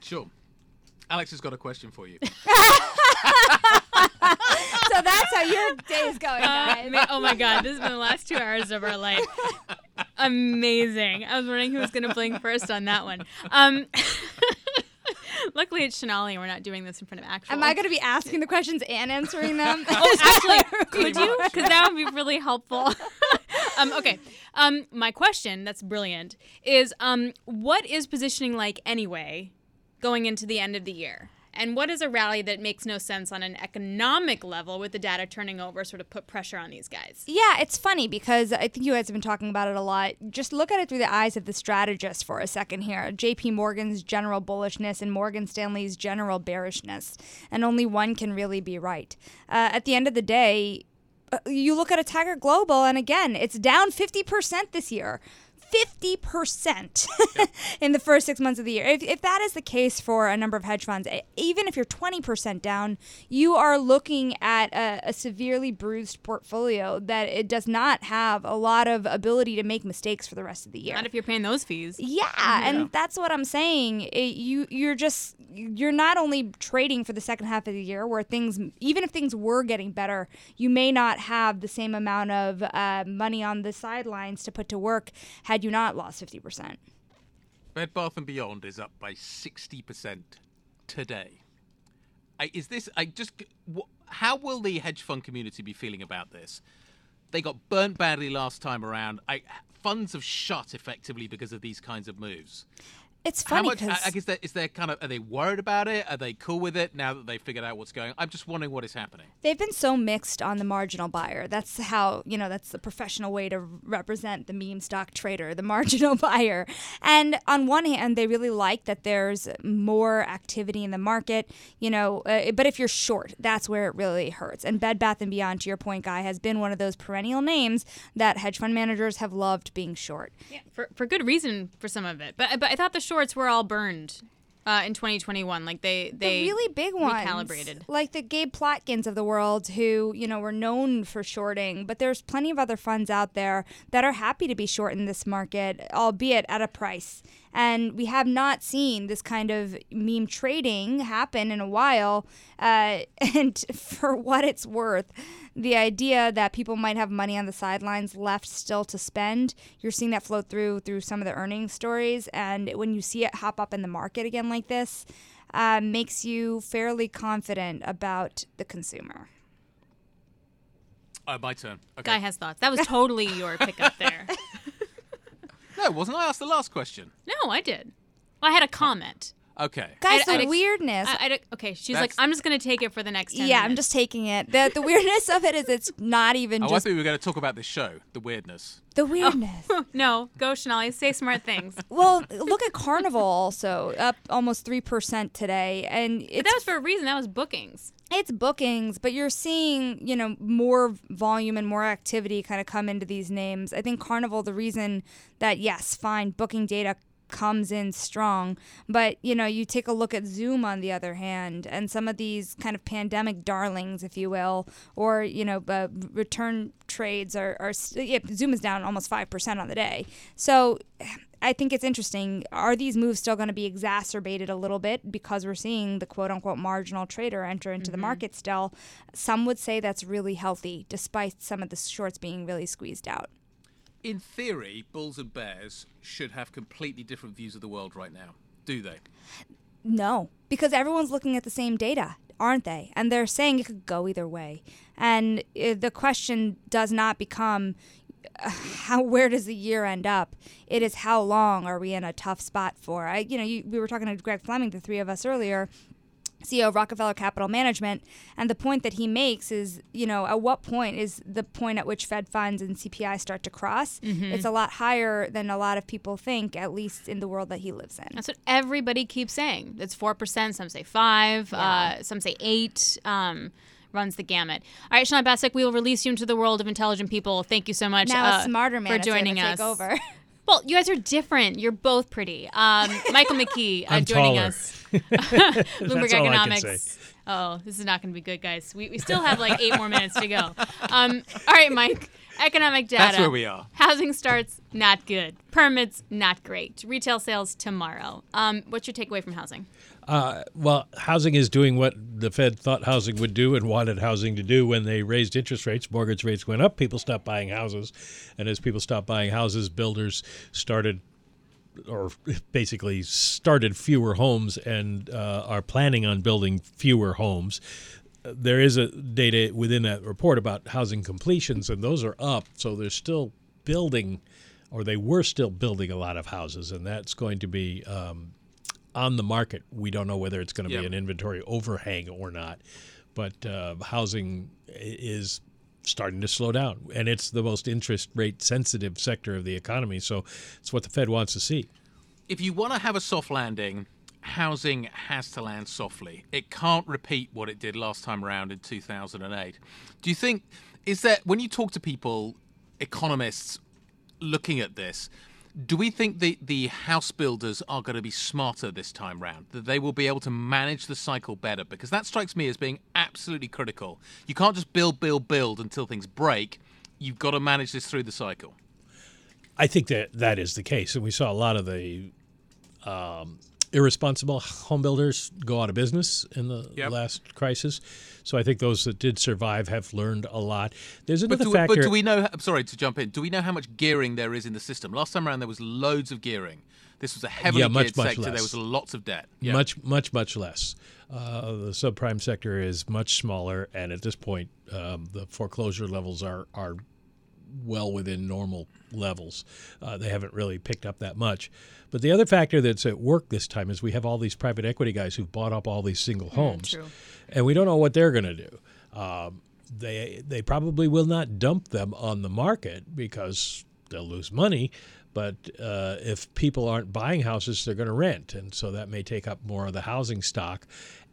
Sure. Alix has got a question for you. so that's how your day's going, guys. Uh, oh my god, this has been the last two hours of our life. Amazing. I was wondering who was going to blink first on that one. Um, Luckily, it's Sonali. And we're not doing this in front of actual. Am I going to be asking the questions and answering them? oh, actually, could you? Because that would be really helpful. um, okay. Um, my question, that's brilliant, is um, what is positioning like anyway going into the end of the year? And what is a rally that makes no sense on an economic level with the data turning over, sort of put pressure on these guys? Yeah, it's funny because I think you guys have been talking about it a lot. Just look at it through the eyes of the strategist for a second here. JP Morgan's general bullishness and Morgan Stanley's general bearishness. And only one can really be right. Uh, at the end of the day, uh, you look at a Tiger Global, and again, it's down 50% this year. 50% in the first six months of the year. If, if that is the case for a number of hedge funds, even if you're 20% down, you are looking at a, a, severely bruised portfolio that it does not have a lot of ability to make mistakes for the rest of the year. Not if you're paying those fees. Yeah, yeah. and that's what I'm saying. It, you you're just you're not only trading for the second half of the year where things even if things were getting better, you may not have the same amount of uh, money on the sidelines to put to work had not lost 50%. Bed Bath and Beyond is up by 60% today. I, is this I just how will the hedge fund community be feeling about this? They got burnt badly last time around. I, funds have shut effectively because of these kinds of moves. It's funny because I, I guess there, is there kind of are they worried about it? Are they cool with it now that they've figured out what's going? on? I'm just wondering what is happening. They've been so mixed on the marginal buyer. That's how you know that's the professional way to represent the meme stock trader, the marginal buyer. And on one hand, they really like that there's more activity in the market. You know, uh, but if you're short, that's where it really hurts. And Bed Bath and Beyond, to your point, guy, has been one of those perennial names that hedge fund managers have loved being short. Yeah, for for good reason for some of it. But but I thought the short shorts were all burned. Uh, in 2021, like they they the really big ones, recalibrated, like the Gabe Plotkins of the world, who you know were known for shorting. But there's plenty of other funds out there that are happy to be short in this market, albeit at a price. And we have not seen this kind of meme trading happen in a while. Uh, and for what it's worth, the idea that people might have money on the sidelines left still to spend, you're seeing that flow through through some of the earnings stories. And when you see it hop up in the market again like this, uh, makes you fairly confident about the consumer. Oh, my turn. Okay. Guy has thoughts. That was totally your pickup there. no, wasn't I asked the last question? No, I did. I had a comment. Okay. Guys, I, the I, weirdness. I, okay, she's That's, like, I'm just going to take it for the next 10 Yeah, minutes. I'm just taking it. The, the weirdness of it is it's not even oh, just. I thought we were going to talk about this show, the weirdness. The oh, weirdness. Oh, no, go Sonali. Say smart things. well, look at Carnival also, up almost 3% today. and But that was for a reason. That was bookings. It's bookings, but you're seeing, you know, more volume and more activity kind of come into these names. I think Carnival, the reason that, yes, fine, booking data comes in strong. But, you know, you take a look at Zoom on the other hand, and some of these kind of pandemic darlings, if you will, or, you know, uh, return trades are, are yeah, Zoom is down almost 5% on the day. So I think it's interesting. Are these moves still going to be exacerbated a little bit because we're seeing the quote unquote marginal trader enter into mm-hmm. the market still? Some would say that's really healthy, despite some of the shorts being really squeezed out in theory, bulls and bears should have completely different views of the world right now, do they? No, because everyone's looking at the same data, aren't they? And they're saying it could go either way. And uh, the question does not become uh, how where does the year end up? It is how long are we in a tough spot for? I, you know, you, we were talking to Greg Fleming, the three of us earlier, CEO of Rockefeller Capital Management, and the point that he makes is, you know, at what point is the point at which Fed funds and CPI start to cross? Mm-hmm. It's a lot higher than a lot of people think, at least in the world that he lives in. That's what everybody keeps saying. It's four percent. Some say five. Yeah. Uh, some say eight. Um, runs the gamut. All right, Sonali Basak, we will release you into the world of intelligent people. Thank you so much now uh, a smarter man for joining us. over. Well, you guys are different. You're both pretty. Um, Michael McKee uh, joining taller. us. Bloomberg Economics. Oh, this is not going to be good, guys. We, we still have like eight more minutes to go. Um, all right, Mike. Economic data. That's where we are. Housing starts not good. Permits not great. Retail sales tomorrow. Um, what's your takeaway from housing? Uh, well, housing is doing what the Fed thought housing would do and wanted housing to do when they raised interest rates. Mortgage rates went up. People stopped buying houses, and as people stopped buying houses, builders started or basically started fewer homes and uh, are planning on building fewer homes. There is a data within that report about housing completions, and those are up. So they're still building, or they were still building a lot of houses, and that's going to be um, on the market. We don't know whether it's going to Yeah. be an inventory overhang or not, but uh, housing is starting to slow down, and it's the most interest rate sensitive sector of the economy. So it's what the Fed wants to see. if you want to have a soft landing, housing has to land softly. It can't repeat what it did last time around in 2008. Do you think, is that when you talk to people, economists looking at this, do we think the, the house builders are going to be smarter this time round? That they will be able to manage the cycle better? Because that strikes me as being absolutely critical. You can't just build, build, build until things break. You've got to manage this through the cycle. I think that that is the case, and we saw a lot of the um, irresponsible home builders go out of business in the Yep. last crisis. So I think those that did survive have learned a lot. There's But another do, factor. but do we know? I'm sorry to jump in. Do we know how much gearing there is in the system? Last time around, there was loads of gearing. This was a heavily Yeah, much, geared much sector. There was lots of debt. Yeah. Much, much, much less. Uh, the subprime sector is much smaller, and at this point, um, the foreclosure levels are are well within normal levels. Uh, they haven't really picked up that much. But the other factor that's at work this time is we have all these private equity guys who've bought up all these single homes, true. and we don't know what they're going to do. Um, they they probably will not dump them on the market because they'll lose money. But uh, if people aren't buying houses, they're going to rent, and so that may take up more of the housing stock.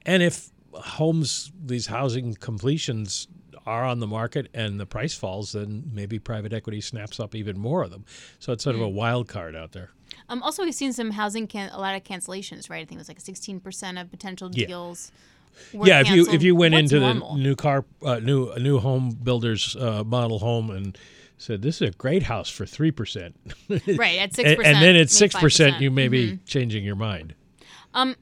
And if homes, these housing completions are on the market and the price falls, then maybe private equity snaps up even more of them. So it's sort of a wild card out there. Um, also, we've seen some housing can- a lot of cancellations, right? I think it was like 16% of potential Yeah. deals. were yeah, if you if you went What's into normal? the new car, uh, new a new home builder's uh, model home and said this is a great house for three percent, Right, at and, 6%, and then at six percent, 5%. you may be Mhm. changing your mind. Um,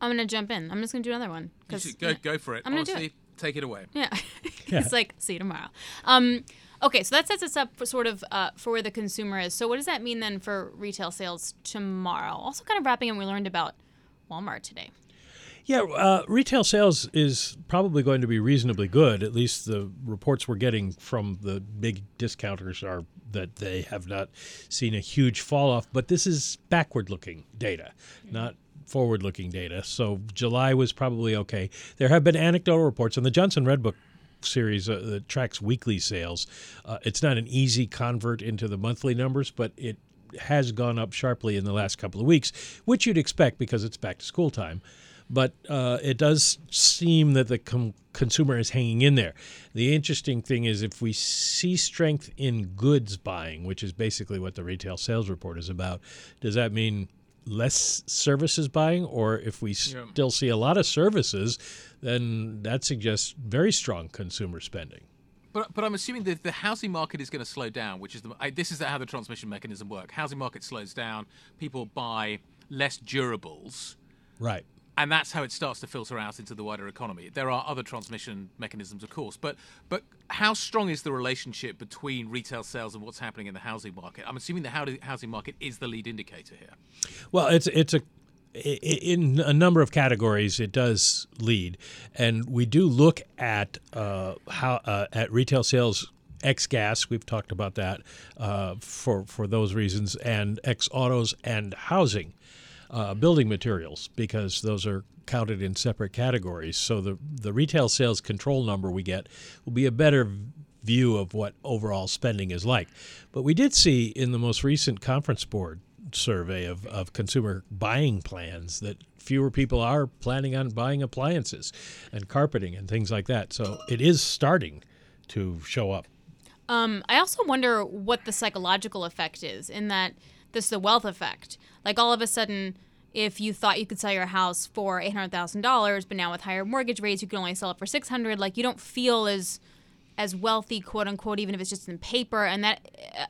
I'm gonna jump in. I'm just gonna do another one. You 'cause- go, go for it. I'm gonna do it. take it away. Yeah. Yeah. it's like, see you tomorrow. Um, okay, so that sets us up for sort of uh, for where the consumer is. So what does that mean then for retail sales tomorrow? Also, kind of wrapping in, we learned about Walmart today. Yeah, uh, retail sales is probably going to be reasonably good. At least the reports we're getting from the big discounters are that they have not seen a huge fall off. But this is backward looking data, not forward looking data. So July was probably okay. There have been anecdotal reports, and the Johnson Red Book series uh, that tracks weekly sales. Uh, it's not an easy convert into the monthly numbers, but it has gone up sharply in the last couple of weeks, which you'd expect because it's back to school time. But uh, it does seem that the com- consumer is hanging in there. The interesting thing is if we see strength in goods buying, which is basically what the retail sales report is about, does that mean less services buying? Or if we Yeah. still see a lot of services, then that suggests very strong consumer spending. But, but I'm assuming that the housing market is going to slow down, which is the, I, this is how the transmission mechanism works. Housing market slows down, people buy less durables, Right. and that's how it starts to filter out into the wider economy. There are other transmission mechanisms, of course, but but how strong is the relationship between retail sales and what's happening in the housing market? I'm assuming the housing market is the lead indicator here. Well, it's it's a in a number of categories it does lead, and we do look at uh, how uh, at retail sales ex gas. We've talked about that uh, for for those reasons, and ex autos and housing, uh, building materials because those are counted in separate categories. So the the retail sales control number we get will be a better view of what overall spending is like. But we did see in the most recent conference board survey of, of consumer buying plans that fewer people are planning on buying appliances and carpeting and things like that. So it is starting to show up. Um, I also wonder what the psychological effect is in that this is the wealth effect. Like all of a sudden, if you thought you could sell your house for eight hundred thousand dollars, but now with higher mortgage rates, you can only sell it for six hundred. Like you don't feel as as wealthy, quote unquote, even if it's just in paper, and that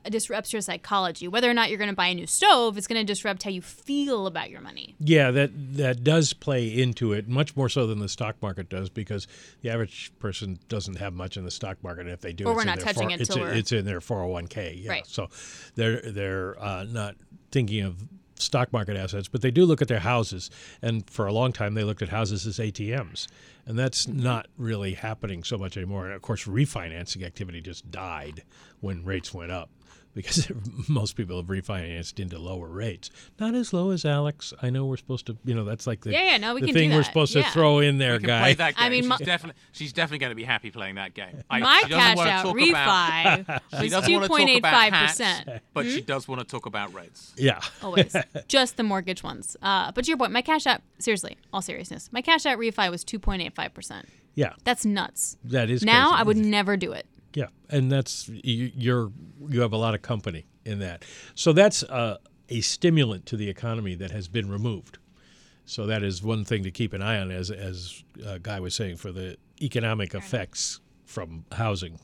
uh, disrupts your psychology. Whether or not you're going to buy a new stove, it's going to disrupt how you feel about your money. Yeah, that that does play into it much more so than the stock market does because the average person doesn't have much in the stock market. And if they do, Or it's we're in not their touching four- it it's, it's in their 401k. Yeah. Right. So they're they're uh, not thinking of stock market assets, but they do look at their houses. And for a long time, they looked at houses as ATMs. And that's not really happening so much anymore. And of course, refinancing activity just died when rates went up because most people have refinanced into lower rates. Not as low as Alix. I know we're supposed to, you know, that's like the, Yeah, yeah, no, we the can do thing we're supposed Yeah. to throw in there, We can guy. play that game. I mean, she's my- definitely she's definitely going to be happy playing that game. I, My cash out talk refi about, was she doesn't want to talk about 2.85%. hats, but she does want to talk about rates. Yeah. Always. Just the mortgage ones. Uh, but to your point, my cash out, seriously, all seriousness, my cash out refi was 2.85%. Yeah. That's nuts. That is Now crazy. I would never do it. Yeah, and that's you, you're you have a lot of company in that. So that's uh, a stimulant to the economy that has been removed. So that is one thing to keep an eye on, as as uh, Guy was saying, for the economic effects from housing.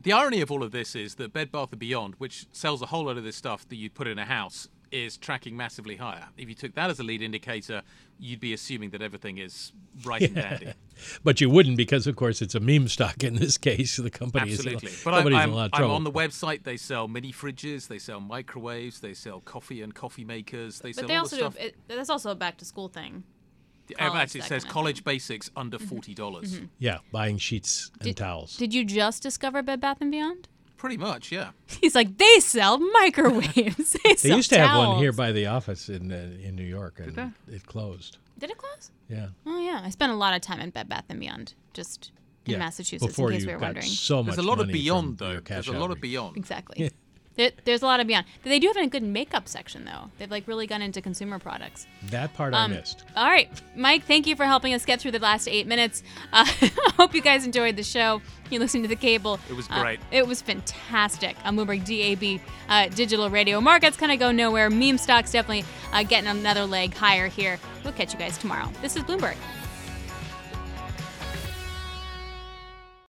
The irony of all of this is that Bed Bath & Beyond, which sells a whole lot of this stuff that you'd put in a house, is tracking massively higher. If you took that as a lead indicator, you'd be assuming that everything is right and dandy. But you wouldn't because, of course, it's a meme stock in this case. The company Absolutely. is But company's I'm, in a lot of trouble. I'm on the website. They sell mini fridges, they sell microwaves, they sell coffee and coffee makers, they sell But they all also the do, it, that's also a back to school thing. Yeah, college, it says kind of college basics under mm-hmm. $40. dollars mm-hmm. yeah, buying sheets and Did- towels. Did you just discover Bed Bath and Beyond? Pretty much, yeah. He's like, they sell microwaves. they They sell used to have one here by the office in uh, in New York, and they? it closed. Did it close? Yeah. Oh yeah, I spent a lot of time in Bed Bath and Beyond, just in Yeah, Massachusetts, before in case you we were got wondering. so much. There's a much lot of beyond, though. There's a lot of beyond. Exactly. There, there's a lot of beyond. They do have a good makeup section though. They've like really gone into consumer products. That part Um, I missed. All right, Mike, thank you for helping us get through the last eight minutes. Uh, I hope you guys enjoyed the show. You listened to the cable. It was Uh, great. it was fantastic. On Bloomberg DAB uh, digital radio. Markets kind of go nowhere. Meme stocks definitely uh, getting another leg higher here. We'll catch you guys tomorrow. This is Bloomberg.